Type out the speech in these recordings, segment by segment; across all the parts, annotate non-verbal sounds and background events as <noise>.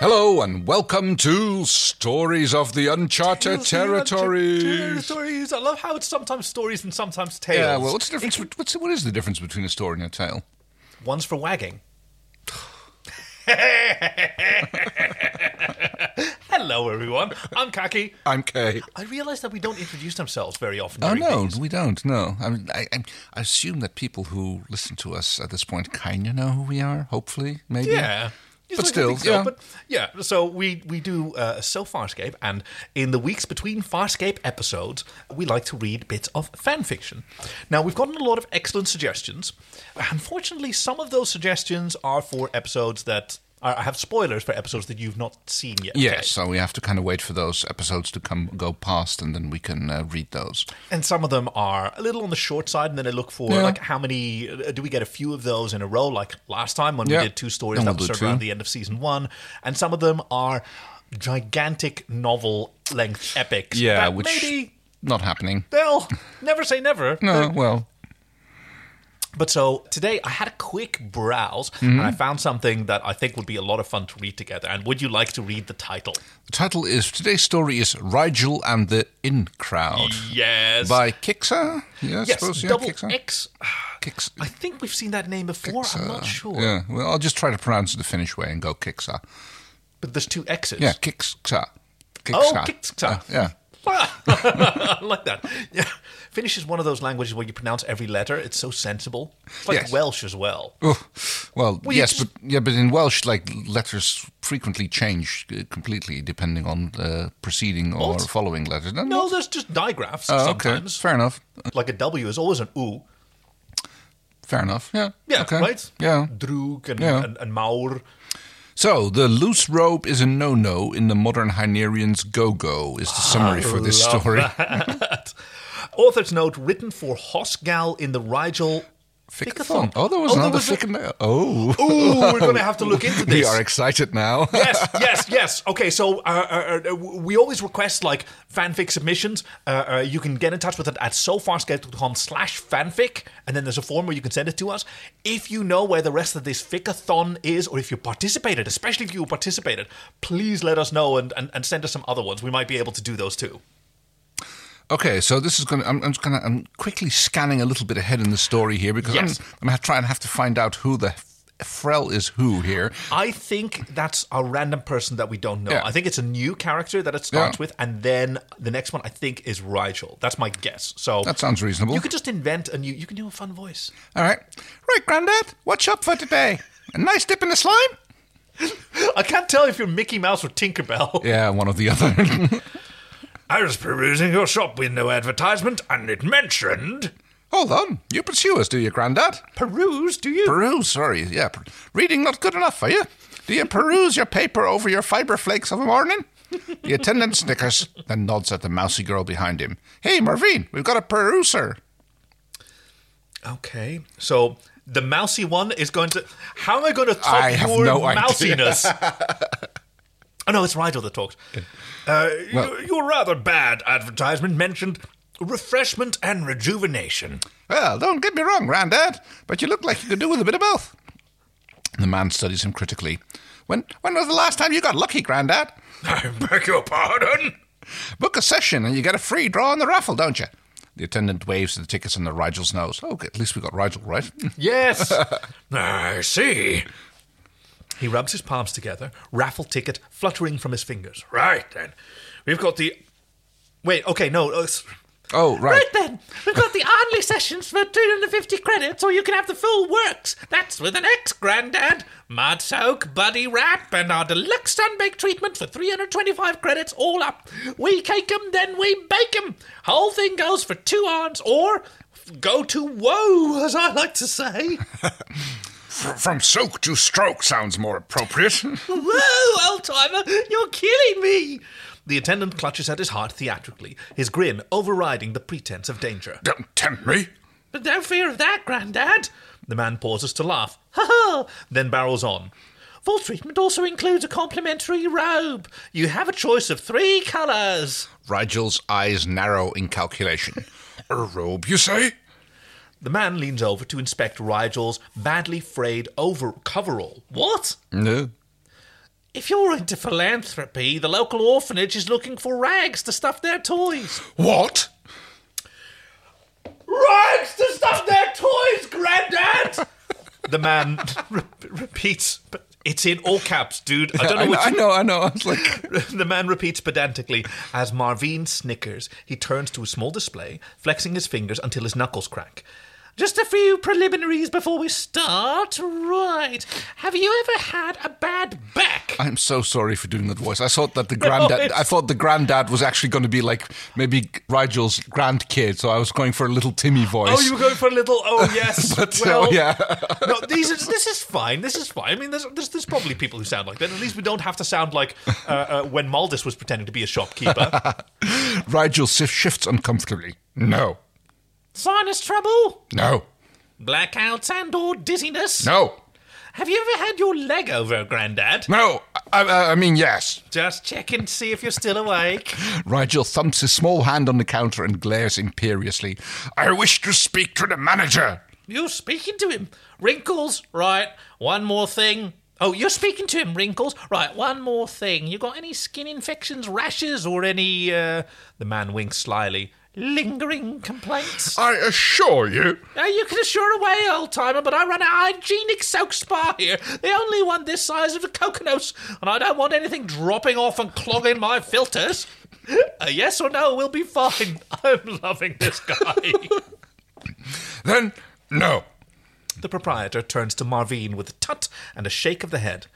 Hello and welcome to Stories of the Uncharted Territories. Territories. I love how it's sometimes stories and sometimes tales. Yeah, well, what's the difference? What's what is the difference between a story and a tale? One's for wagging. <laughs> Hello, everyone. I'm Kaki. I'm Kay. I realise that we don't introduce ourselves very often. Oh no, we don't. No, I mean, I, I assume that people who listen to us at this point kind of know who we are. Hopefully, maybe. Yeah. But still, so. yeah. But yeah, so we we do uh, so Farscape, and in the weeks between Farscape episodes, we like to read bits of fan fiction. Now we've gotten a lot of excellent suggestions. Unfortunately, some of those suggestions are for episodes that are, have spoilers for episodes that you've not seen yet. Yes, so we have to kind of wait for those episodes to come go past, and then we can uh, read those. and some of them are a little on the short side. And then I look for Yeah. like how many uh, do we get a few of those in a row? Like last time when Yeah. we did two stories Then that we'll was do sort of around the end of season one, and some of them are gigantic novel length epics. Yeah, which maybe not happening. well, never say never. No, well, But so today I had a quick browse Mm-hmm. and I found something that I think would be a lot of fun to read together. And would you like to read the title? the title is today's story is Rigel and the In Crowd Yes. by Kixa. Yeah, I yes, suppose yeah, double. X. Kix. I think we've seen that name before. I'm not sure. Yeah, well, I'll just try to pronounce it the Finnish way and go Kixa. But there's two X's. Yeah, Kixa. Oh, Kixa. Uh, yeah. <laughs> I like that. Yeah. Finnish is one of those languages where you pronounce every letter. It's so sensible. It's like Yes. Welsh as well. Oh, well, Well, yes, just- but yeah, but in Welsh, like letters frequently change uh, completely depending on the preceding or What? following letters. No, there's just digraphs Oh, okay, sometimes. fair enough. Like a W is always an U. Fair enough. Yeah. Yeah, okay. right? Yeah. Droog and, Yeah. and, and Maur. So the loose robe is a no-no in the modern Hynerian's go-go. Is the summary for this story? <laughs> Author's note written for Hosgal in the Rigel Ficathon. Oh, there was Oh, another Ficathon. Oh, Ooh, we're going to have to look into <laughs> this. we are excited now. <laughs> yes, <laughs> yes, yes. Okay, so uh, uh, uh, we always request like fanfic submissions. Uh, uh, you can get in touch with it at sofarscape.com slash fanfic, and then there's a form where you can send it to us. If you know where the rest of this ficathon is, or if you participated, especially if you participated, please let us know and, and, and send us some other ones. We might be able to do those too. Okay, so this is going. to I'm, I'm just going to. I'm quickly scanning a little bit ahead in the story here because Yes. I'm, I'm going to try and have to find out who the Frel is who here. I think that's a random person that we don't know. Yeah. I think it's a new character that it starts Yeah. with, and then the next one I think is Rigel. That's my guess. So That sounds reasonable. you could just invent a new. You can do a fun voice. All right, right, Grandad. What's up for today? A nice dip in the slime? <laughs> I can't tell if you're Mickey Mouse or Tinkerbell. Yeah, one or the other. <laughs> I was perusing your shop window advertisement, and it mentioned Hold on, you pursue us, do you, Grandad? peruse. Do you? Peruse, sorry, yeah. per- Reading not good enough for you? Do you peruse your paper over your fibre flakes of a morning? The attendant snickers, then nods at the mousy girl behind him. Hey, Marvine, we've got a peruser. okay, so the mousy one is going to. How am I going to top I your no mousiness? <laughs> oh no, it's Rigel that talks. Uh, Well- your, rather bad advertisement mentioned refreshment and rejuvenation. Well, don't get me wrong, Grandad, but you look like you could do with a bit of both. The man studies him critically. When, when was the last time you got lucky, Grandad? <laughs> I beg your pardon. Book a session and you get a free draw in the raffle, don't you? The attendant waves the tickets under Rigel's nose. Oh, okay, at least we got Rigel right. <laughs> Yes, <laughs> I see. He rubs his palms together, raffle ticket fluttering from his fingers. Right then, we've got the. Wait, okay, no. uh, oh, right. Right then, we've got the Oddly sessions for 250 credits, or you can have the full works. That's with an X, Grandad. Mud soak, buddy wrap, and our deluxe sunbake treatment for 325 credits all up. We cake 'em, then we bake 'em. Whole thing goes for two arms, or go to woe, as I like to say. <laughs> From soak to stroke sounds more appropriate. <laughs> Whoa, old timer, you're killing me! The attendant clutches at his heart theatrically, his grin overriding the pretense of danger. Don't tempt me. But no fear of that, Grandad. The man pauses to laugh. <laughs> Ha ha! Then barrels on. Full treatment also includes a complimentary robe. You have a choice of three colours. Rigel's eyes narrow in calculation. a robe, you say? The man leans over to inspect Rigel's badly frayed over coverall. What? No. If you're into philanthropy, the local orphanage is looking for rags to stuff their toys. What? Rags to stuff their toys, Grandad! <laughs> the man <laughs> re- repeats, but it's in all caps, dude. I don't know <laughs> I, what I know, I know. I was like, the man repeats pedantically as Marvin snickers. He turns to a small display, flexing his fingers until his knuckles crack. Just a few preliminaries before we start. Right. Have you ever had a bad back? I'm so sorry for doing that voice. I thought that the <laughs> granddad. it's- I thought the granddad was actually going to be like maybe Rigel's grandkid. So I was going for a little Timmy voice. Oh, you were going for a little. Oh, <laughs> yes. But, uh, well, yeah. no, these are, this is fine. This is fine. I mean, there's, there's, there's probably people who sound like that. At least we don't have to sound like uh, uh, when Maldis was pretending to be a shopkeeper. <laughs> Rigel shifts uncomfortably. No, Sinus trouble, no, blackouts, and or dizziness. no, Have you ever had your leg over, Grandad? no. I, I, I mean, yes. Just checking to see if you're still awake. <laughs> Rigel thumps his small hand on the counter and glares imperiously. I wish to speak to the manager. You're speaking to him. Wrinkles, right. One more thing. Oh, you're speaking to him, Wrinkles. Right, one more thing. You got any skin infections, rashes, or any, uh, the man winks slyly, lingering complaints? I assure you. Now, you can assure away, old timer, but I run a hygienic soak spa here. The only one this size of a coconut, and I don't want anything dropping off and clogging my filters. A yes or no will be fine. <laughs> I'm loving this guy. <laughs> Then, no. The proprietor turns to Marvine with a tut and a shake of the head.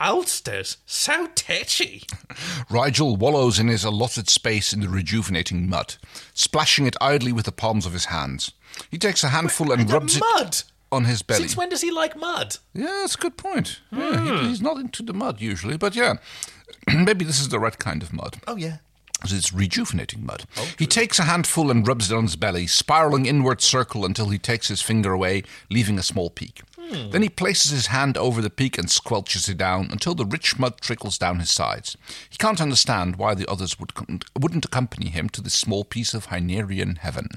Ulsters, so tetchy. <laughs> Rigel wallows in his allotted space in the rejuvenating mud, splashing it idly with the palms of his hands. He takes a handful and rubs it mud. on his belly. Since when does he like mud? Yeah, that's a good point. Yeah, he, hmm. he's not into the mud usually, but yeah, <clears throat> maybe this is the right kind of mud. Oh yeah. Because It's rejuvenating mud. Oh, he takes a handful and rubs it on his belly, spiraling inward circle until he takes his finger away, leaving a small peak. Then he places his hand over the peak and squelches it down until the rich mud trickles down his sides. He can't understand why the others would com- wouldn't accompany him to this small piece of Hynerian heaven.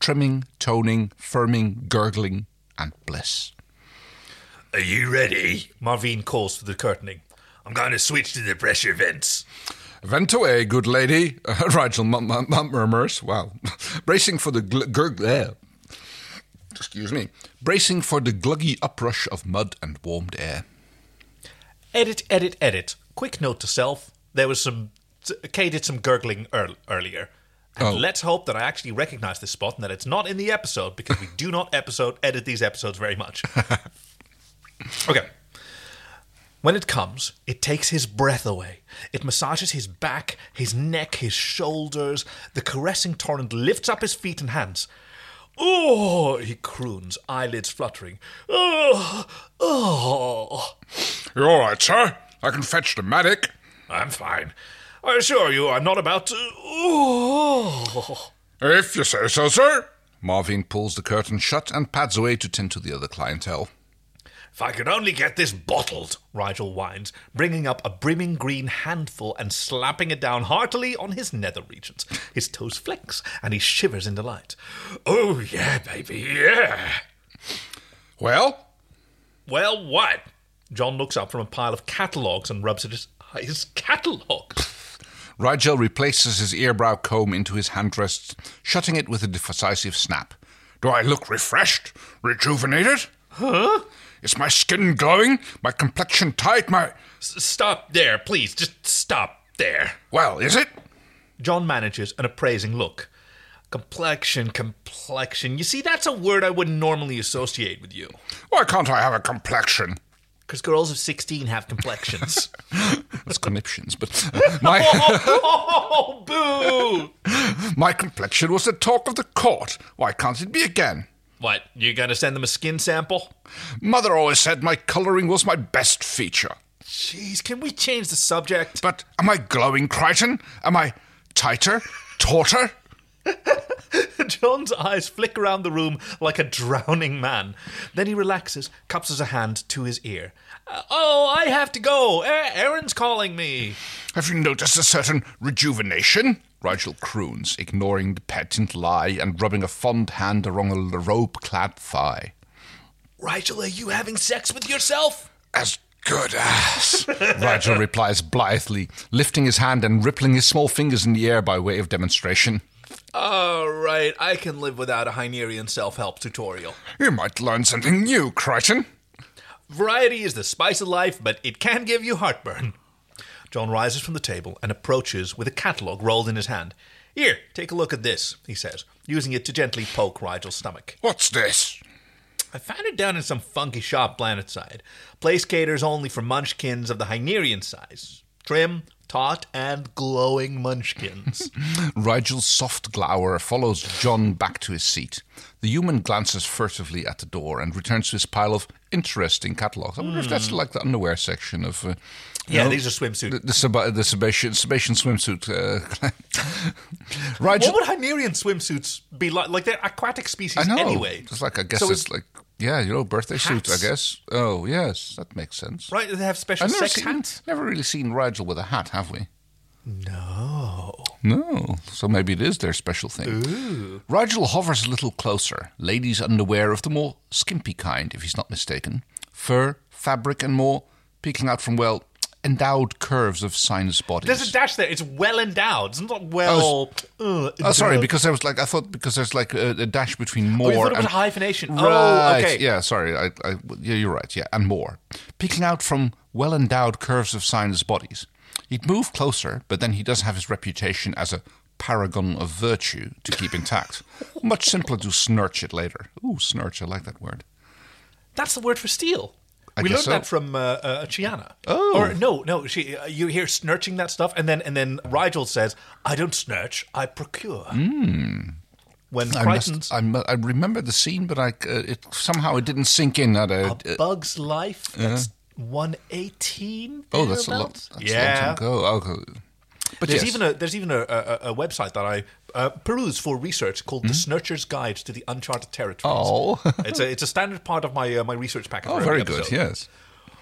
Trimming, toning, firming, gurgling, and bliss. Are you ready? Marvine calls for the curtaining. I'm going to switch to the pressure vents. Vent away, good lady, uh, <laughs> Rigel mum- mum- murmurs, well, <laughs> bracing for the gl- gurg- eh, excuse me, bracing for the gluggy uprush of mud and warmed air. Edit, edit, edit. Quick note to self. There was some. Kay did some gurgling earl- earlier. And Oh. let's hope that I actually recognize this spot and that it's not in the episode because we do not episode edit these episodes very much. <laughs> okay. When it comes, it takes his breath away. It massages his back, his neck, his shoulders. The caressing torrent lifts up his feet and hands. Oh, he croons, eyelids fluttering. Oh, oh. You're all right, sir? I can fetch the medic. I'm fine. I assure you, I'm not about to. Oh. If you say so, sir. Marvin pulls the curtain shut and pads away to tend to the other clientele. If I could only get this bottled, Rigel whines, bringing up a brimming green handful and slapping it down heartily on his nether regions. His toes flex and he shivers in delight. Oh, yeah, baby, yeah. Well, Well, what? John looks up from a pile of catalogues and rubs at his eyes. Catalogues? Rigel replaces his earbrow comb into his handrest, shutting it with a decisive snap. Do I look refreshed? Rejuvenated? Huh? Is my skin glowing? My complexion tight? My. S- stop there, please. Just stop there. Well, is it? John manages an appraising look. Complexion, complexion. You see, that's a word I wouldn't normally associate with you. Why can't I have a complexion? Because girls of 16 have complexions. <laughs> That's conniptions, but uh, my <laughs> oh, boo! <laughs> my complexion was the talk of the court. Why can't it be again? What, you gonna send them a skin sample? Mother always said my colouring was my best feature. Jeez, can we change the subject? But am I glowing, Crichton? Am I tighter, tauter? <laughs> John's eyes flick around the room like a drowning man. Then he relaxes, cups his hand to his ear. Uh, oh, I have to go. Aeryn's calling me. Have you noticed a certain rejuvenation? Rigel croons, ignoring the patent lie and rubbing a fond hand along a rope clad thigh. Rigel, are you having sex with yourself? As Good as, <laughs> Rigel replies blithely, lifting his hand and rippling his small fingers in the air by way of demonstration. All right, I can live without a Hynerian self help tutorial. You might learn something new, Crichton. Variety is the spice of life, but it can give you heartburn. John rises from the table and approaches with a catalogue rolled in his hand. Here, take a look at this, he says, using it to gently poke Rigel's stomach. What's this? I found it down in some funky shop planetside. Place caters only for munchkins of the Hynerian size. Trim, taut, and glowing munchkins. <laughs> Rigel's soft glower follows John back to his seat. The human glances furtively at the door and returns to his pile of interesting catalogues. I wonder if that's like the underwear section of. Uh, you yeah, know, these are swimsuit. the, the, Seba- the Sebacean, Sebacean swimsuit. Uh, <laughs> Rigel, what would Hynerian swimsuits be like? Like they're aquatic species I know. anyway. It's like I guess So it's it's- like yeah, you know, birthday suit. I guess. Oh yes, that makes sense. Right, they have special I've never sex seen, hats. never really seen Rigel with a hat, have we? No. No, so maybe it is their special thing. Ooh. Rigel hovers a little closer. Ladies' underwear of the more skimpy kind, if he's not mistaken. Fur, fabric, and more, peeking out from, well, endowed curves of Sebacean bodies. There's a dash there. It's well endowed. It's not well. uh, Oh, sorry, because there was like I thought because there's like a, a dash between more Oh, thought it was and a hyphenation. Right. Oh, okay. Yeah, sorry. I, I, yeah, you're right. Yeah, and more. Peeking out from well endowed curves of Sebacean bodies. He'd move closer, but then he does have his reputation as a paragon of virtue to keep intact. Much simpler to snurch it later. Ooh, snurch. I like that word. That's the word for steal. I we learned so. that from uh, uh, Chiana. Oh. or no, no. She, uh, you hear snurching that stuff, and then and then Rigel says, "I don't snurch, I procure." When Hmm. I, Crichton's must, I, mu- I remember the scene, but I, uh, it somehow it didn't sink in. At a, A Bug's Life, that's one eighteen. oh, that's a lot. That's yeah. a long time ago. Okay. But There's yes. even a there's even a, a, a website that I uh, peruse for research called the Snurcher's Guide to the Uncharted Territories. Hmm? Oh. it's a it's a standard part of my uh, my research packet. oh, very good. Yes.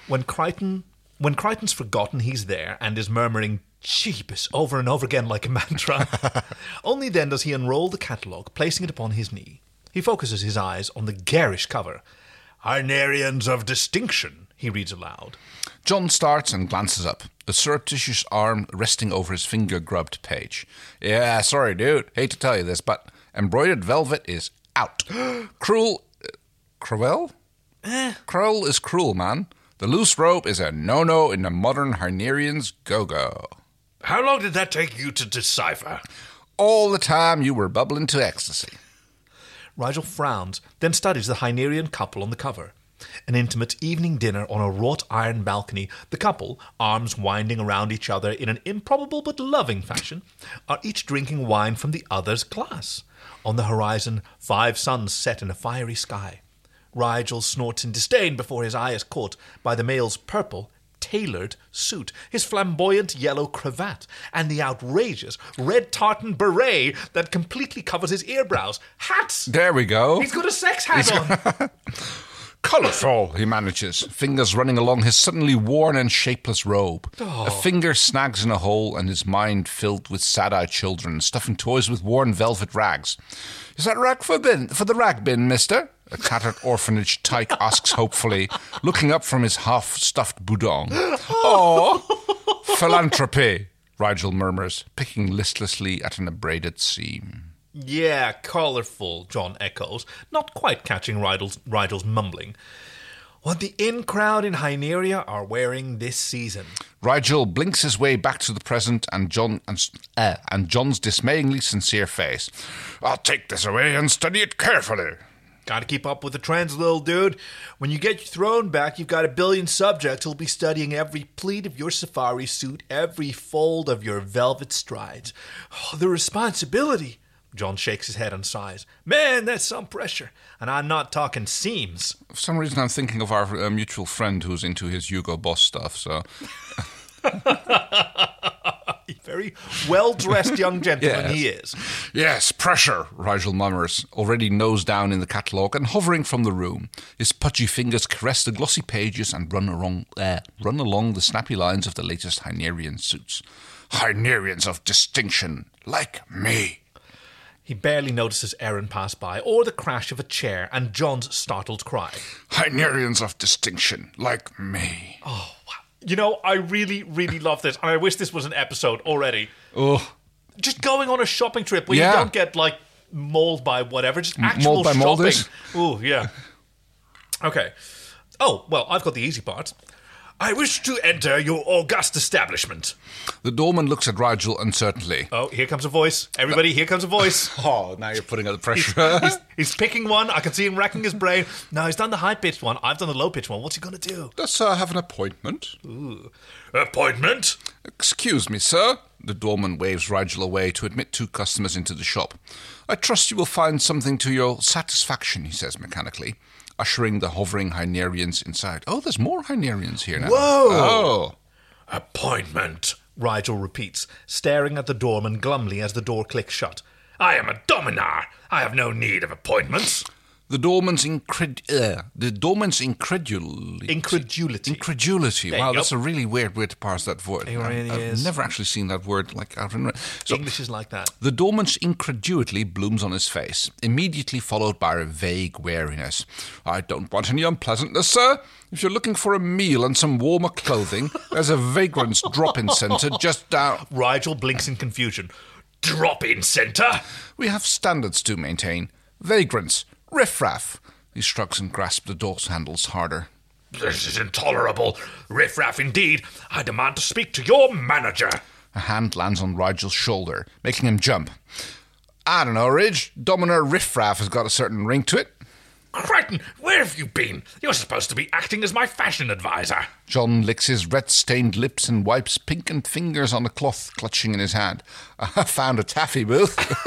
When Crichton when Crichton's forgotten he's there and is murmuring "Jeebus" over and over again like a mantra, <laughs> only then does he unroll the catalogue, placing it upon his knee. He focuses his eyes on the garish cover. Hynerians of distinction, he reads aloud. John starts and glances up, a surreptitious arm resting over his finger grubbed page. Yeah, sorry, dude. Hate to tell you this, but embroidered velvet is out. <gasps> cruel. Uh, cruel? Cruel is cruel, man. The loose rope is a no no in the modern Hynerian's go go. How long did that take you to decipher? All the time you were bubbling to ecstasy. Rigel frowns, then studies the Hynerian couple on the cover. An intimate evening dinner on a wrought iron balcony, the couple, arms winding around each other in an improbable but loving fashion, are each drinking wine from the other's glass. On the horizon, five suns set in a fiery sky. Rigel snorts in disdain before his eye is caught by the male's purple, tailored suit, his flamboyant yellow cravat, and the outrageous red tartan beret that completely covers his earbrows. Hats! There we go. He's got a sex hat on. <laughs> Colourful, he manages, fingers running along his suddenly worn and shapeless robe. A oh. finger snags in a hole, and his mind filled with sad eyed children stuffing toys with worn velvet rags. Is that rag for, bin, for the rag bin, mister? A tattered orphanage tyke asks hopefully, looking up from his half stuffed boudin. <gasps> Oh, philanthropy, Rigel murmurs, picking listlessly at an abraded seam. Yeah, colourful, John echoes, not quite catching Rigel's, Rigel's mumbling. What the in crowd in Hyneria are wearing this season. Rigel blinks his way back to the present and John and, uh, and John's dismayingly sincere face. I'll take this away and study it carefully. Gotta keep up with the trends, little dude. When you get your throne back, you've got a billion subjects who'll be studying every pleat of your safari suit, every fold of your velvet strides. Oh, the responsibility. John shakes his head and sighs. Man, that's some pressure. And I'm not talking seams. For some reason, I'm thinking of our uh, mutual friend who's into his Hugo Boss stuff. So <laughs> Very well dressed young gentleman Yes. he is. yes, pressure. Rigel murmurs, already nose down in the catalogue and hovering from the room. His pudgy fingers caress the glossy pages and run along, uh, run along the snappy lines of the latest Hynerian suits. Hynerians of distinction, like me. He barely notices Aeryn pass by or the crash of a chair and John's startled cry. Hynerians of distinction, like me. Oh, You know, I really, really <laughs> love this, and I wish this was an episode already. Oh, Just going on a shopping trip where Yeah. you don't get like mauled by whatever, just actual shopping. moulders? Ooh, yeah. Okay. Oh well, I've got the easy part. I wish to enter your august establishment. the doorman looks at Rigel uncertainly. Oh, here comes a voice. Everybody, here comes a voice. <laughs> Oh, now you're putting out the pressure. he's, he's picking one. I can see him racking his brain. Now he's done the high pitched one. I've done the low pitched one. What's he going to do? Does sir have an appointment? Ooh. Appointment? Excuse me, sir. The doorman waves Rigel away to admit two customers into the shop. I trust you will find something to your satisfaction, he says mechanically, ushering the hovering Hynerians inside. Oh, there's more Hynerians here now. Whoa! Oh. Appointment, Rigel repeats, staring at the doorman glumly as the door clicks shut. I am a dominar. I have no need of appointments. The doorman's incred- uh, the doorman's incredulity. Incredulity. Incredulity. There you Wow, go. that's a really weird way to parse that word. It really I've, I've is. never actually seen that word like out in so English is like that. the doorman's incredulity blooms on his face, immediately followed by a vague wariness. I don't want any unpleasantness, sir. If you're looking for a meal and some warmer clothing, there's a vagrant's drop-in centre just down. <laughs> Rigel blinks in confusion. Drop in centre? We have standards to maintain. Vagrants, riffraff. He shrugs and grasps the door handles harder. This is intolerable. Riffraff indeed. I demand to speak to your manager. A hand lands on Rigel's shoulder, making him jump. I don't know, Ridge. Dominar Riffraff has got a certain ring to it. Crichton, where have you been? You're supposed to be acting as my fashion advisor. John licks his red stained lips and wipes pinkened fingers on the cloth clutching in his hand. <laughs> I found a taffy booth. <laughs>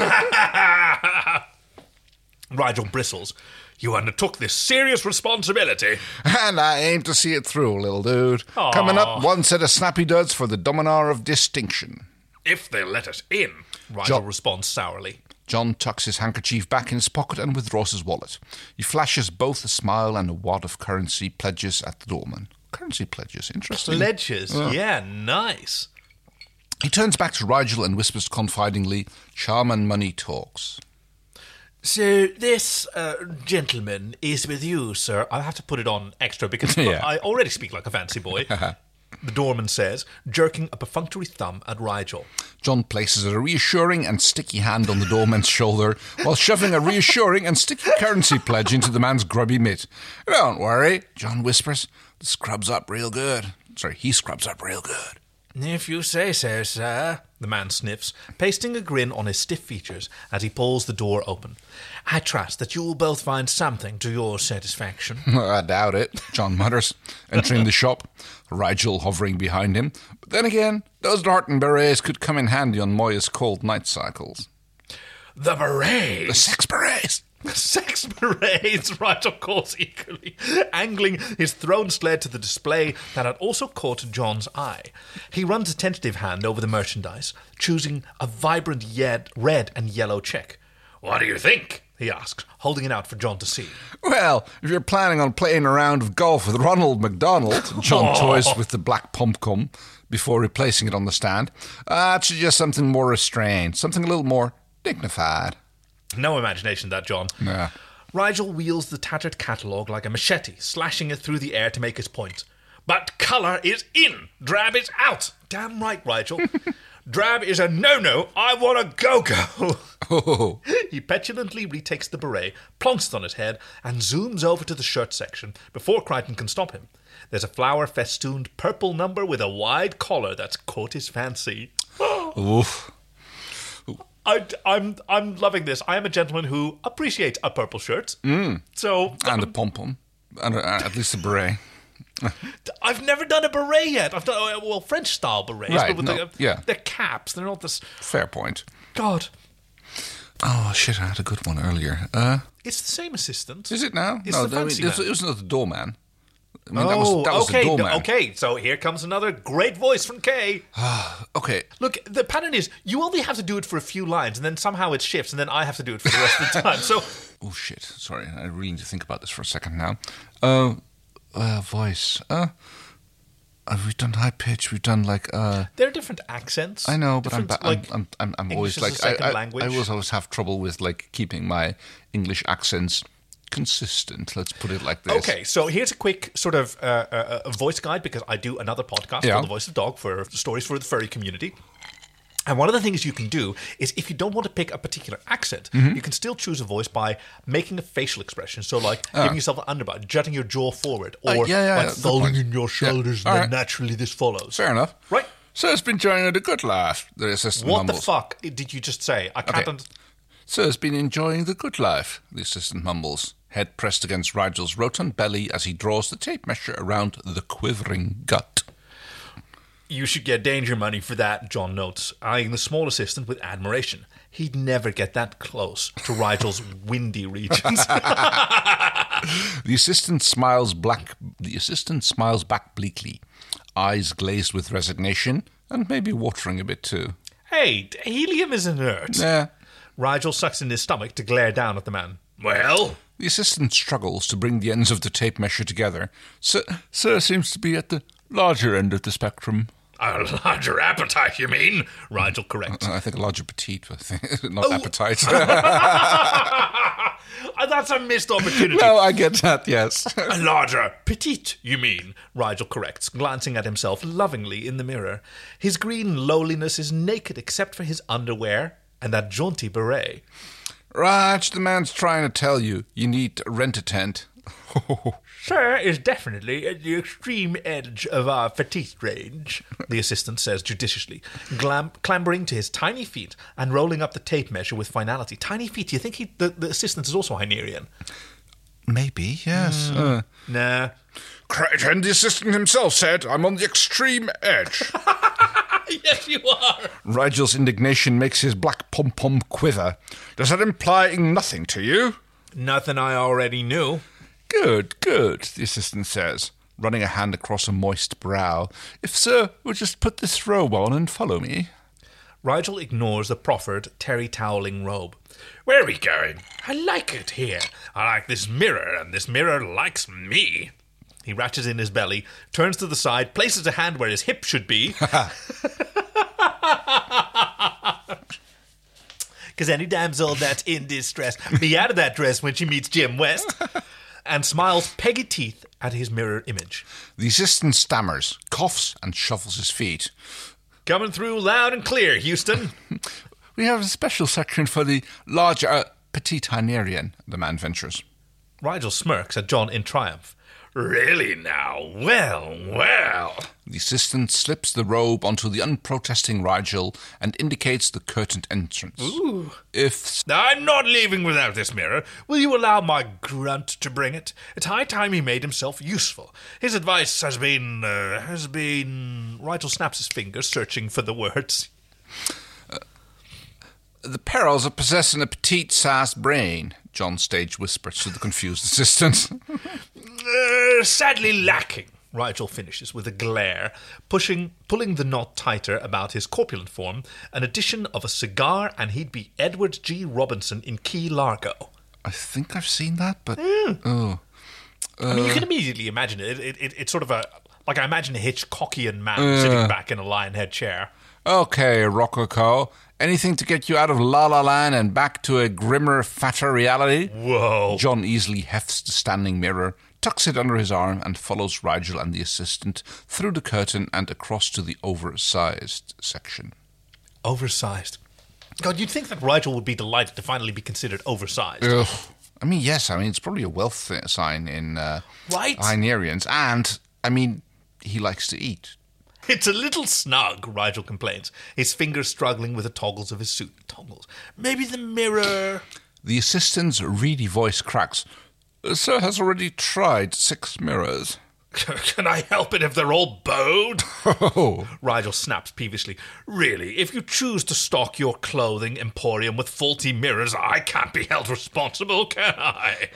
Rigel bristles. You undertook this serious responsibility. and I aim to see it through, little dude. Coming up, one set of snappy duds for the Dominar of Distinction. If they'll let us in, Rigel Jo- responds sourly. John tucks his handkerchief back in his pocket and withdraws his wallet. He flashes both a smile and a wad of currency pledges at the doorman. Currency pledges, interesting. Pledges. Yeah, nice. He turns back to Rigel and whispers confidingly, Charm and money talks. So this uh, gentleman is with you, sir. I'll have to put it on extra because <laughs> Yeah. I already speak like a fancy boy. <laughs> the doorman says, jerking a perfunctory thumb at Rigel. John places a reassuring and sticky hand on the doorman's shoulder while shoving a reassuring and sticky currency pledge into the man's grubby mitt. Don't worry, John whispers. The scrub's up real good. Sorry, he scrubs up real good. If you say so, sir, the man sniffs, pasting a grin on his stiff features as he pulls the door open. I trust that you will both find something to your satisfaction. <laughs> I doubt it, John mutters, entering the shop, Rigel hovering behind him. But then again, those Darton berets could come in handy on Moya's cold night cycles. the berets! The sex berets! <laughs> Sex parades, <laughs> right, of course, equally, angling his throne sled to the display that had also caught John's eye. He runs a tentative hand over the merchandise, choosing a vibrant yet red and yellow check. What do you think? he asks, holding it out for John to see. Well, if you're planning on playing a round of golf with Ronald McDonald, John <laughs> toys with the black pumpkin before replacing it on the stand, I'd suggest something more restrained, something a little more dignified. No imagination, that, John. Yeah. Rigel wields the tattered catalogue like a machete, slashing it through the air to make his point. But colour is in, drab is out. Damn right, Rigel. <laughs> drab is a no no. I want a go go. Oh, <laughs> he petulantly retakes the beret, plonks it on his head, and zooms over to the shirt section before Crichton can stop him. There's a flower festooned purple number with a wide collar that's caught his fancy. <gasps> oof. I, am I'm loving this. I am a gentleman who appreciates a purple shirt. Mm. So And a pom pom. And uh, at least a beret. <laughs> I've never done a beret yet. I've done oh, well French style berets, Right, but with no, the, yeah. they're caps. They're not this. Fair point. God, Oh, shit, I had a good one earlier. Uh, it's the same assistant. is it now? It's no, the fancy man. it was not the doorman. I mean, oh, that was, that was okay, the doorman. okay. So here comes another great voice from Kay. <sighs> Okay. Look, the pattern is you only have to do it for a few lines, and then somehow it shifts, and then I have to do it for the rest of the time. So <laughs> Oh, shit. Sorry, I really need to think about this for a second now. Uh, uh voice. Uh, uh, we've done high pitch. We've done like uh. there are different accents. I know, but I'm, ba- like, I'm, I'm, I'm, I'm always like I, I. I always always have trouble with like keeping my English accents consistent. Let's put it like this. Okay, so here's a quick sort of uh, uh, uh, voice guide because I do another podcast Yeah. called The Voice of Dog for stories for the furry community. And one of the things you can do is if you don't want to pick a particular accent, Mm-hmm. you can still choose a voice by making a facial expression. So, like Ah. giving yourself an underbite, jutting your jaw forward, or Uh, yeah, yeah, like folding in your shoulders, All and right. then naturally this follows. Fair enough. Right. So it's been enjoying a good laugh. The assistant What the fuck did you just say? I can't. Okay. un- Sir's been enjoying the good life, the assistant mumbles, head pressed against Rigel's rotund belly as he draws the tape measure around the quivering gut. You should get danger money for that, John notes, eyeing the small assistant with admiration. He'd never get that close to Rigel's <laughs> windy regions. <laughs> <laughs> The assistant smiles black. The assistant smiles back bleakly, eyes glazed with resignation and maybe watering a bit too. hey, helium is inert. Yeah. Rigel sucks in his stomach to glare down at the man. Well? The assistant struggles to bring the ends of the tape measure together. Sir, Sir seems to be at the larger end of the spectrum. A larger appetite, you mean? Rigel corrects. I think a larger petite, I <laughs> not Oh. appetite. <laughs> <laughs> Uh, That's a missed opportunity. no, I get that, yes. A larger petite, you mean? Rigel corrects, glancing at himself lovingly in the mirror. His green lowliness is naked except for his underwear and that jaunty beret. Raj, the man's trying to tell you you need to rent a tent. <laughs> Sir is definitely at the extreme edge of our petite range, the assistant says judiciously, glam- clambering to his tiny feet and rolling up the tape measure with finality. Tiny feet, do you think he, the, the assistant is also Hynerian? Maybe, yes. Uh, Nah. and the assistant himself said, I'm on the extreme edge. <laughs> <laughs> yes, you are. Rigel's indignation makes his black pom pom quiver. Does that imply nothing to you? Nothing I already knew. Good, good, the assistant says, running a hand across a moist brow. If Sir would just put this robe on and follow me. Rigel ignores the proffered, terry toweling robe. Where are we going? I like it here. I like this mirror, and this mirror likes me. He ratchets in his belly, turns to the side, places a hand where his hip should be. <laughs> Because any damsel that's in distress be out of that dress when she meets Jim West. And smiles peggy teeth at his mirror image. The assistant stammers, coughs, and shuffles his feet. Coming through loud and clear, Houston. <laughs> We have a special section for the larger uh, petite Hynerian, the man ventures. Rigel smirks at John in triumph. Really now? Well, well. The assistant slips the robe onto the unprotesting Rigel and indicates the curtained entrance. Ooh. If I'm not leaving without this mirror. Will you allow my grunt to bring it? It's high time he made himself useful. His advice has been, uh, has been. Rigel snaps his fingers, searching for the words. the perils of possessing a petite sized brain, John Stage whispers to the confused <laughs> assistant. Uh, sadly lacking. Rigel finishes with a glare, pushing, pulling the knot tighter about his corpulent form. An addition of a cigar, and he'd be Edward G. Robinson in Key Largo. I think I've seen that, but hmm. oh, I mean, you uh, can immediately imagine it. It, it. It's sort of a like I imagine a Hitchcockian man uh. sitting back in a lion head chair. okay, Rococo. Anything to get you out of La La Land and back to a grimmer, fatter reality? Whoa! John easily hefts the standing mirror, tucks it under his arm, and follows Rigel and the assistant through the curtain and across to the oversized section. Oversized. God, you'd think that Rigel would be delighted to finally be considered oversized. Ugh. I mean, yes, I mean, it's probably a wealth sign in uh, Right. Hynerians. And, I mean, he likes to eat. It's a little snug, Rigel complains, his fingers struggling with the toggles of his suit. Toggles. Maybe the mirror. The assistant's reedy voice cracks. Sir has already tried six mirrors. <laughs> Can I help it if they're all bowed? Oh, <laughs> Rigel snaps peevishly. Really, if you choose to stock your clothing emporium with faulty mirrors, I can't be held responsible, can I?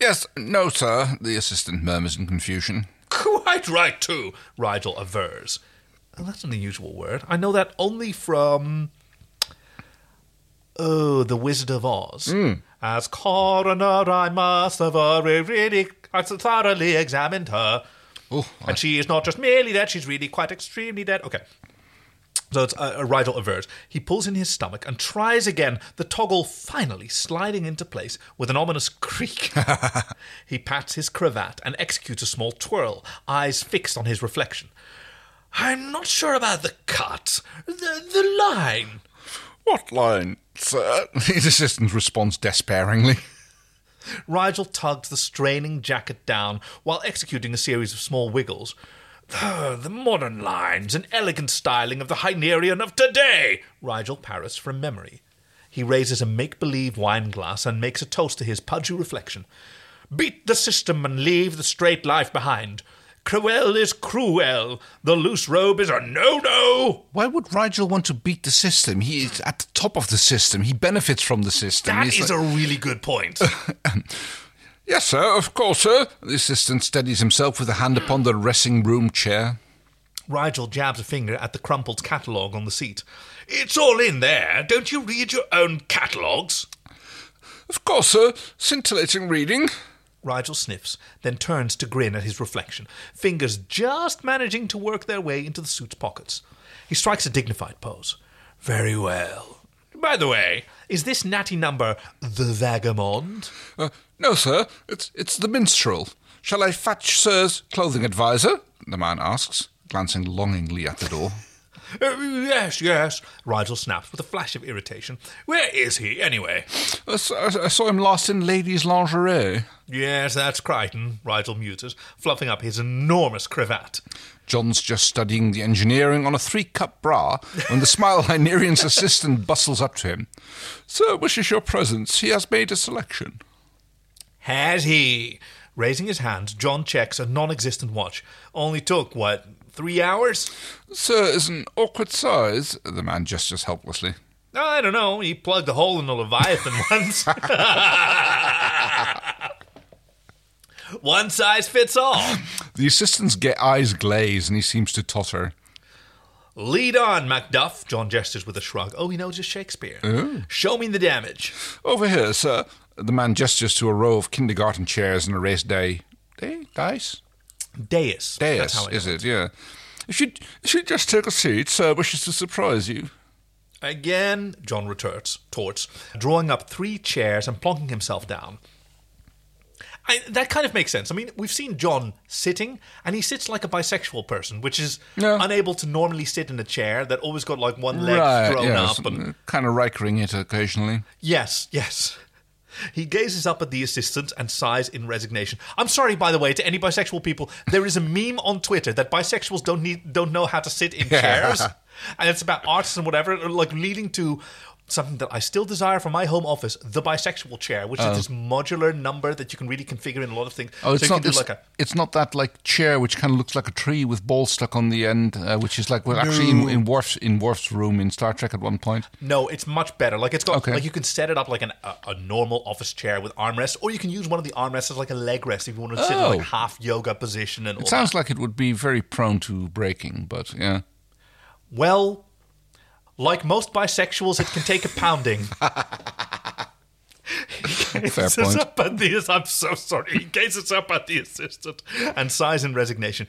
yes, no, sir, the assistant murmurs in confusion. <laughs> Quite right, too, Rigel avers. That's an unusual word. I know that only from. Oh, The Wizard of Oz. Hmm. As coroner, I must have very, really I thoroughly examined her. Oh, And she is not just merely dead, she's really quite extremely dead. Okay. So it's uh, Rigel averts. He pulls in his stomach and tries again, the toggle finally sliding into place with an ominous <laughs> creak. he pats his cravat and executes a small twirl, eyes fixed on his reflection. I'm not sure about the cut, the, the line. What line, sir? <laughs> His assistant responds despairingly. Rigel tugs the straining jacket down while executing a series of small wiggles. "Ah, <sighs> the modern lines and elegant styling of the Hynerian of today, Rigel Paris from memory. He raises a make believe wine glass and makes a toast to his pudgy reflection. Beat the system and leave the straight life behind. Cruel is cruel. The loose robe is a no no. Why would Rigel want to beat the system? He is at the top of the system. He benefits from the system. That He's is like- a really good point. <laughs> Yes, sir, of course, sir. The assistant steadies himself with a hand upon the dressing room chair. Rigel jabs a finger at the crumpled catalogue on the seat. It's all in there. Don't you read your own catalogues? Of course, sir. Scintillating reading. Rigel sniffs, then turns to grin at his reflection, fingers just managing to work their way into the suit's pockets. He strikes a dignified pose. Very well. By the way, is this natty number the vagabond? Uh, no, sir. It's it's the minstrel. Shall I fetch sir's clothing adviser? The man asks, glancing longingly at the door. <laughs> Uh, yes, yes, Rigel snaps with a flash of irritation. Where is he, anyway? I saw him last in ladies' lingerie. Yes, that's Crichton, Rigel muses, fluffing up his enormous cravat. John's just studying the engineering on a three-cup bra when the smile <laughs> Hynerian's assistant bustles up to him. Sir wishes your presence. He has made a selection. Has he? Raising his hand, John checks a non existent watch. Only took, what, three hours? Sir is an awkward size. The man gestures helplessly. I don't know. He plugged a hole in the Leviathan <laughs> once. <laughs> One size fits all. The assistant's get eyes glaze and he seems to totter. Lead on, Macduff. John gestures with a shrug. Oh, he knows his Shakespeare. Oh. Show me the damage. Over here, sir. The man gestures to a row of kindergarten chairs and a raised day. Day? Dice? Dais, how is it? Yeah. If you if you just take a seat, sir wishes to surprise you. Again, John retorts, torts, drawing up three chairs and plonking himself down. I, that kind of makes sense. I mean, we've seen John sitting, and he sits like a bisexual person, which is unable to normally sit in a chair that always got like one leg thrown yes, up. And kind of Rikering it occasionally. yes, yes. He gazes up at the assistant and sighs in resignation. I'm sorry, by the way, to any bisexual people. There is a meme on Twitter that bisexuals don't need don't know how to sit in chairs, and it's about arts and whatever, like leading to something that I still desire for my home office: the bisexual chair, which is this modular number that you can really configure in a lot of things. Oh, it's so not. It's, like a it's not that like chair which kind of looks like a tree with balls stuck on the end, uh, which is like well, actually in, in Worf's in Worf's room in Star Trek at one point. No, it's much better. Like it's got Okay. like you can set it up like an, a, a normal office chair with armrests, or you can use one of the armrests as like a leg rest if you want to sit in Oh. like half yoga position and all It sounds like it would be very prone to breaking, but yeah. Well, like most bisexuals, it can take a pounding. <laughs> Fair Gazes point. Up at the, I'm so sorry. He gazes up at the assistant and sighs in resignation.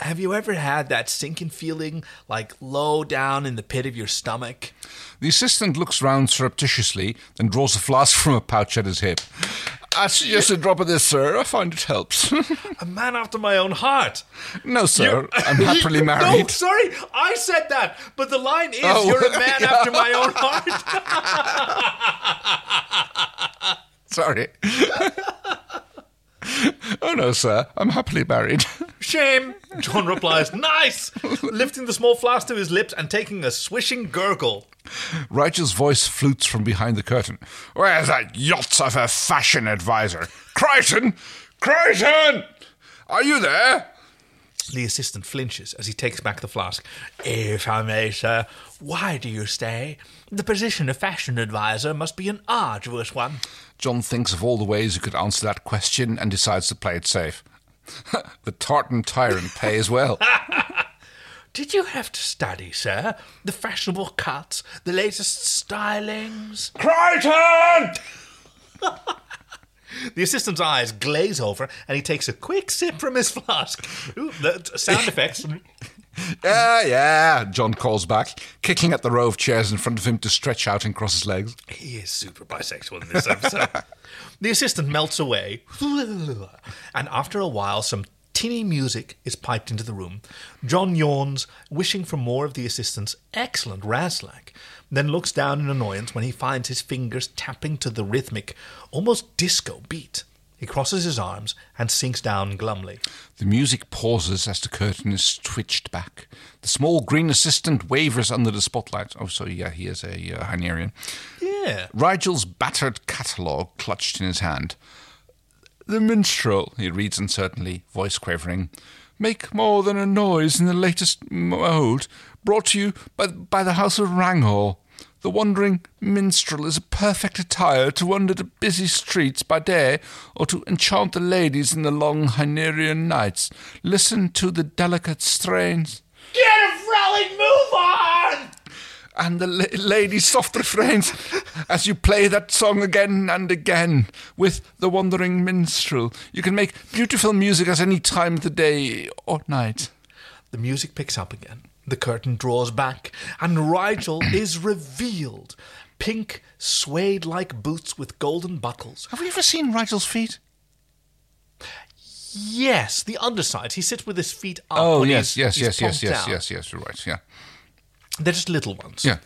Have you ever had that sinking feeling, like low down in the pit of your stomach? The assistant looks round surreptitiously, then draws a flask from a pouch at his hip. I suggest a drop of this, sir. I find it helps. <laughs> A man after my own heart. no, sir. I'm happily <laughs> married. No, sorry, I said that, but the line is, Oh. "You're a man <laughs> after my own heart." Sorry. oh no, sir. I'm happily married. Shame. John replies, "Nice," lifting the small flask to his lips and taking a swishing gurgle. Rigel's voice flutes from behind the curtain. Where's that yachts of a fashion advisor? Crichton! Crichton! Are you there? The assistant flinches as he takes back the flask. If I may, sir, why do you stay? The position of fashion advisor must be an arduous one. John thinks of all the ways he could answer that question and decides to play it safe. <laughs> the tartan tyrant pays well. <laughs> Did you have to study, sir? The fashionable cuts, the latest stylings? Crichton! <laughs> The assistant's eyes glaze over and he takes a quick sip from his flask. Ooh, the sound effects. Yeah, yeah, John calls back, kicking at the row of chairs in front of him to stretch out and cross his legs. He is super bisexual in this episode. The assistant melts away, <laughs> and after a while, some tinny music is piped into the room. John yawns, wishing for more of the assistant's excellent Raslak, then looks down in annoyance when he finds his fingers tapping to the rhythmic, almost disco beat. He crosses his arms and sinks down glumly. The music pauses as the curtain is twitched back. The small green assistant wavers under the spotlight. Oh, so yeah, he is a uh, Hynerian. Yeah. Rygel's battered catalogue clutched in his hand. The minstrel, he reads uncertainly, voice quavering. Make more than a noise in the latest mode, brought to you by, by the House of Ranghall. The wandering minstrel is a perfect attire to wander the busy streets by day or to enchant the ladies in the long Hynerian nights. Listen to the delicate strains Get a frolic move on! And the la- ladies' soft refrains as you play that song again and again with the wandering minstrel. You can make beautiful music at any time of the day or night. The music picks up again. The curtain draws back, and Rygel <clears throat> is revealed. Pink, suede like boots with golden buckles. Have you ever seen Rygel's feet? Yes, the underside. He sits with his feet up. Oh, yes, yes, yes, yes, plumped yes, yes, yes, you're right, yeah. They're just little ones. Yeah.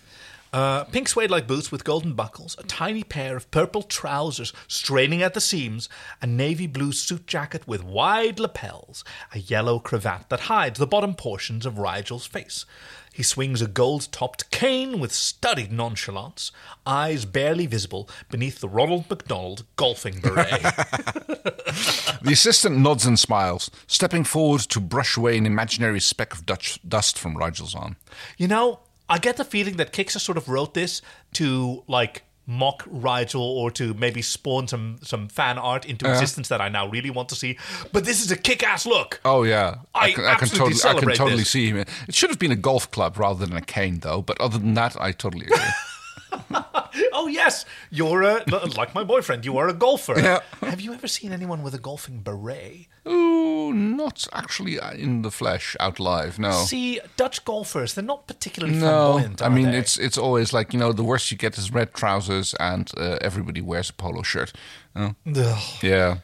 Uh, pink suede like boots with golden buckles, a tiny pair of purple trousers straining at the seams, a navy blue suit jacket with wide lapels, a yellow cravat that hides the bottom portions of Rygel's face. He swings a gold topped cane with studied nonchalance, eyes barely visible beneath the Ronald McDonald golfing beret. <laughs> <laughs> The assistant nods and smiles, stepping forward to brush away an imaginary speck of Dutch dust from Rygel's arm. you know, I get the feeling that Kixer sort of wrote this to, like, mock Rygel or to maybe spawn some, some fan art into uh-huh. existence that I now really want to see. But this is a kick ass look. Oh yeah, I can, absolutely totally, I can totally this. see him. It should have been a golf club rather than a cane, though. But other than that, I totally agree. <laughs> Oh yes, you're a like my boyfriend. You are a golfer. Yeah. Have you ever seen anyone with a golfing beret? Oh, not actually in the flesh, out live. No, See, Dutch golfers, they're not particularly no. flamboyant. I mean, they? it's it's always like you know, the worst you get is red trousers, and uh, everybody wears a polo shirt. Oh, Ugh. yeah.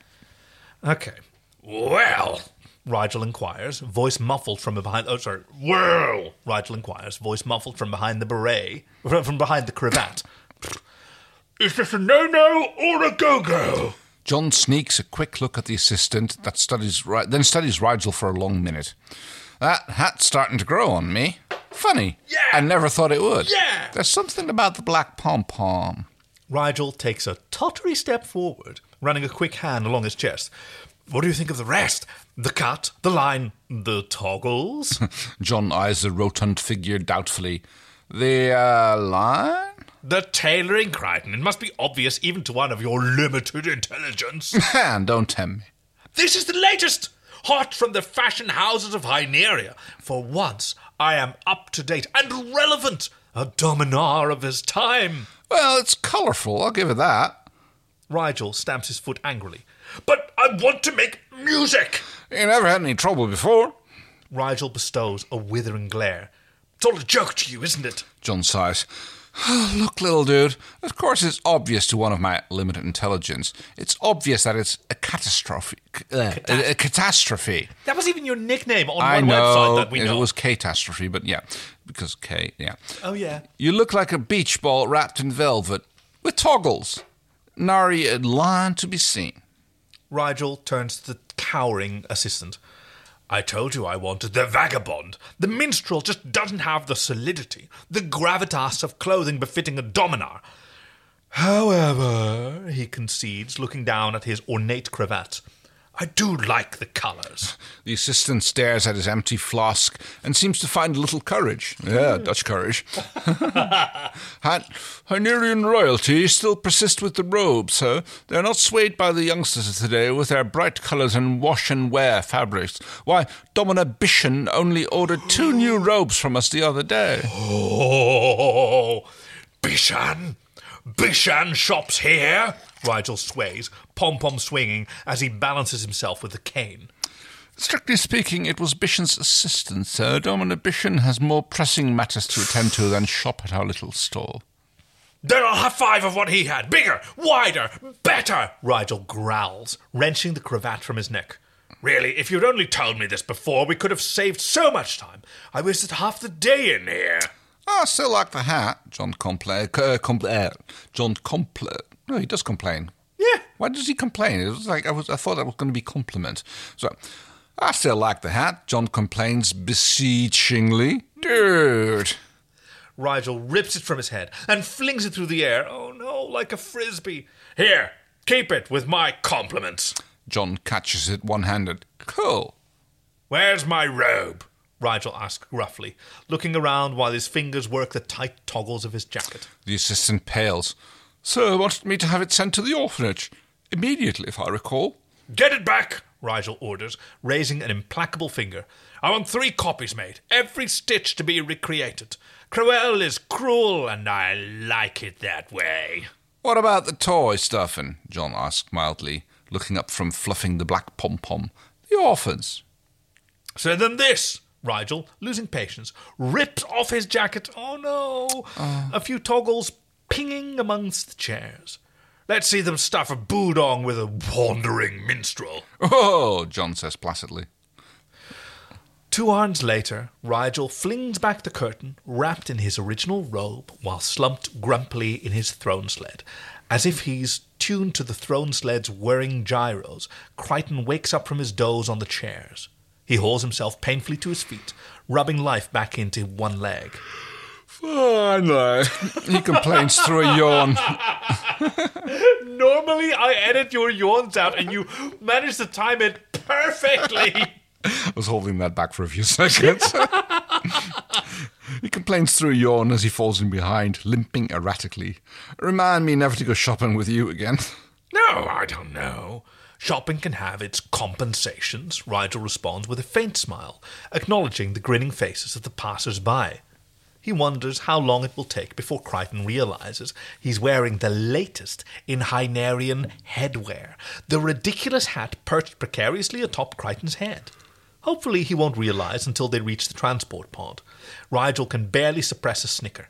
Okay. Well, Rygel inquires, voice muffled from behind. Oh, sorry. Well, Rygel inquires, voice muffled from behind the beret, from <laughs> from behind the cravat. Is this a no-no or a go-go? John sneaks a quick look at the assistant, that studies then studies Rygel for a long minute. That hat's starting to grow on me. Funny. Yeah. I never thought it would. Yeah. There's something about the black pom pom. Rygel takes a tottery step forward, running a quick hand along his chest. What do you think of the rest? The cut, the line, the toggles? <laughs> John eyes the rotund figure doubtfully. The uh, line? The tailoring, Crichton. It must be obvious even to one of your limited intelligence. <laughs> Man, don't tempt me. this is the latest! Hot from the fashion houses of Hyneria. For once, I am up to date and relevant. A dominar of his time. Well, it's colourful, I'll give it that. Rygel stamps his foot angrily. But I want to make music! You never had any trouble before. Rygel bestows a withering glare. It's all a joke to you, isn't it? John sighs. <sighs> Look, little dude, of course it's obvious to one of my limited intelligence. It's obvious that it's a catastrophe. Uh, a, a catastrophe. That was even your nickname on I one know, website that we it know. was catastrophe, but yeah, because K, yeah. oh, yeah. You look like a beach ball wrapped in velvet with toggles. Nary a line to be seen. Rygel turns to the cowering assistant. I told you I wanted the vagabond. The minstrel just doesn't have the solidity, the gravitas of clothing befitting a dominar. However, he concedes, looking down at his ornate cravat, I do like the colours. <laughs> The assistant stares at his empty flask and seems to find a little courage. Yeah, mm. Dutch courage. <laughs> Han- royalty still persist with the robes, sir. They're not swayed by the youngsters of today with their bright colours and wash and wear fabrics. Why, Dominar Bishan only ordered two <gasps> new robes from us the other day. Oh, Bishan! Bishan shops here! Rygel sways, pom pom swinging as he balances himself with the cane. Strictly speaking, it was Bishan's assistant, sir. Dominar Bishan has more pressing matters to attend to than shop at our little stall. Then I'll have five of what he had. Bigger, wider, better, Rygel growls, wrenching the cravat from his neck. Really, if you'd only told me this before, we could have saved so much time. I wasted half the day in here. I still like the hat, John complain. Uh, compl- uh, John compl- No, he does complain. Yeah. Why does he complain? It was like I was. I thought that was going to be compliment. So, I still like the hat. John complains beseechingly. Dude. Rygel rips it from his head and flings it through the air. Oh no, like a frisbee. Here, keep it with my compliments. John catches it one-handed. Cool. Where's my robe? Rygel asks gruffly, looking around while his fingers work the tight toggles of his jacket. The assistant pales. Sir wanted me to have it sent to the orphanage. Immediately, if I recall. Get it back, Rygel orders, raising an implacable finger. I want three copies made, every stitch to be recreated. Cruel is cruel, and I like it that way. What about the toy stuffing? John asked mildly, looking up from fluffing the black pom pom. The orphans. Send them this. Rygel, losing patience, rips off his jacket. Oh no! Oh. A few toggles pinging amongst the chairs. Let's see them stuff a budong with a wandering minstrel. Oh, John says placidly. Two arns later, Rygel flings back the curtain, wrapped in his original robe, while slumped grumpily in his throne sled. As if he's tuned to the throne sled's whirring gyros, Crichton wakes up from his doze on the chairs. He hauls himself painfully to his feet, rubbing life back into one leg. Oh, Finally. he complains through a yawn. Normally, I edit your yawns out, and you manage to time it perfectly. I was holding that back for a few seconds. he complains through a yawn as he falls in behind, limping erratically. Remind me never to go shopping with you again. No, I don't know. Shopping can have its compensations, Rygel responds with a faint smile, acknowledging the grinning faces of the passers by. He wonders how long it will take before Crichton realizes he's wearing the latest in Hynerian headwear, the ridiculous hat perched precariously atop Crichton's head. Hopefully, he won't realize until they reach the transport pod. Rygel can barely suppress a snicker.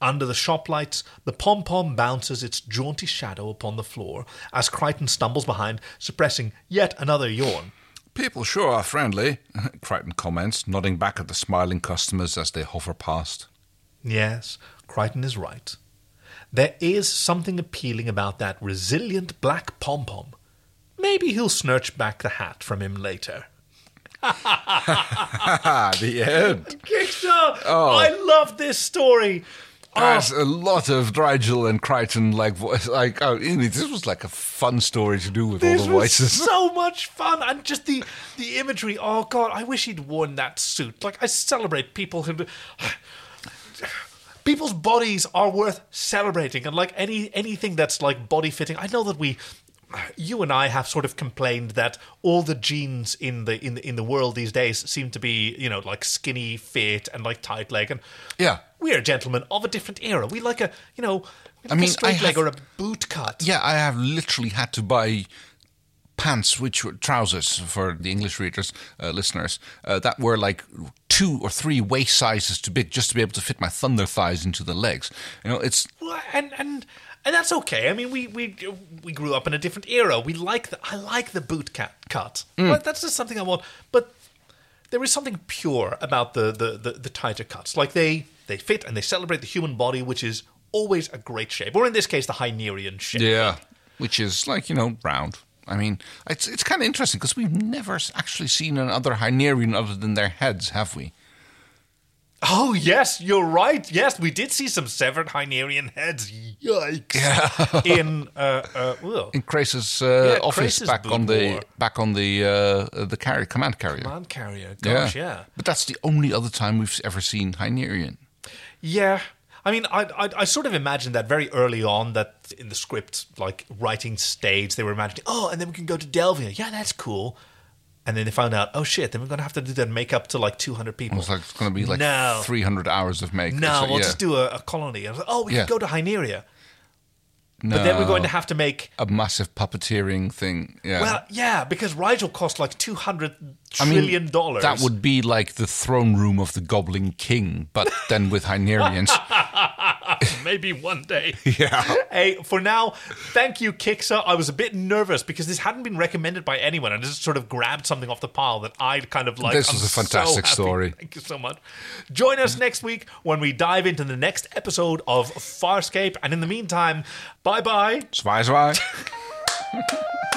Under the shop lights, the pom pom bounces its jaunty shadow upon the floor as Crichton stumbles behind, suppressing yet another yawn. People sure are friendly, <laughs> Crichton comments, nodding back at the smiling customers as they hover past. Yes, Crichton is right. There is something appealing about that resilient black pom pom. Maybe he'll snatch back the hat from him later. <laughs> The end. <laughs> Kickstar! Oh. I love this story. Oh. There's a lot of Drigel and Crichton like voice. Like, oh, this was like a fun story to do with This all the voices. so <laughs> much fun, and just the the imagery. Oh God, I wish he'd worn that suit. Like I celebrate people who. <sighs> People's bodies are worth celebrating, and like any anything that's like body fitting. I know that we, you and I, have sort of complained that all the jeans in the in the in the world these days seem to be you know like skinny fit and like tight leg, and Yeah. We are gentlemen of a different era. We like a you know. like mean, a straight I leg or a boot cut. Yeah, I have literally had to buy pants, which were trousers for the English readers, uh, listeners, uh, that were like two or three waist sizes too big just to be able to fit my thunder thighs into the legs. You know, it's Well, and and and that's okay. I mean, we we we grew up in a different era. We like the I like the boot cut cut. But that's just something I want. But there is something pure about the the, the the tighter cuts. Like they they fit and they celebrate the human body, which is always a great shape. Or in this case, the Hynerian shape. yeah, which is like you know round. I mean, it's it's kind of interesting because we've never actually seen another Hynerian other than their heads, have we? Oh yes, you're right. Yes, we did see some severed Hynerian heads. Yikes! <laughs> in uh, uh, well, In Crais's uh, Yeah, office, Crais's back on the back on the uh, the carrier command carrier. man carrier. Gosh, yeah. But that's the only other time we've ever seen Hynerian. Yeah. I mean, I, I I sort of imagined that very early on that in the script, like writing stage, they were imagining, oh, and then we can go to Delvia. Yeah, that's cool. And then they found out, oh shit, then we're gonna have to do that makeup to like 200 people. It's like it's going to be like No. 300 hours of makeup. no, so, we'll yeah. just do a, a colony. I was like, oh, we Yeah. can go to Hyneria. But then we're going to have to make. a massive puppeteering thing. Yeah. Well, yeah, because Rygel cost like two hundred I mean, trillion dollars. That would be like the throne room of the Goblin King, but then with Hynerians. <laughs> <laughs> maybe one day. yeah. Hey, for now, thank you, Kiksa. I was a bit nervous because this hadn't been recommended by anyone. And just sort of grabbed something off the pile that I kind of like. This was a fantastic happy. story. Thank you so much. Join us next week when we dive into the next episode of Farscape. And in the meantime, bye bye. Zwaai, zwaai. <laughs>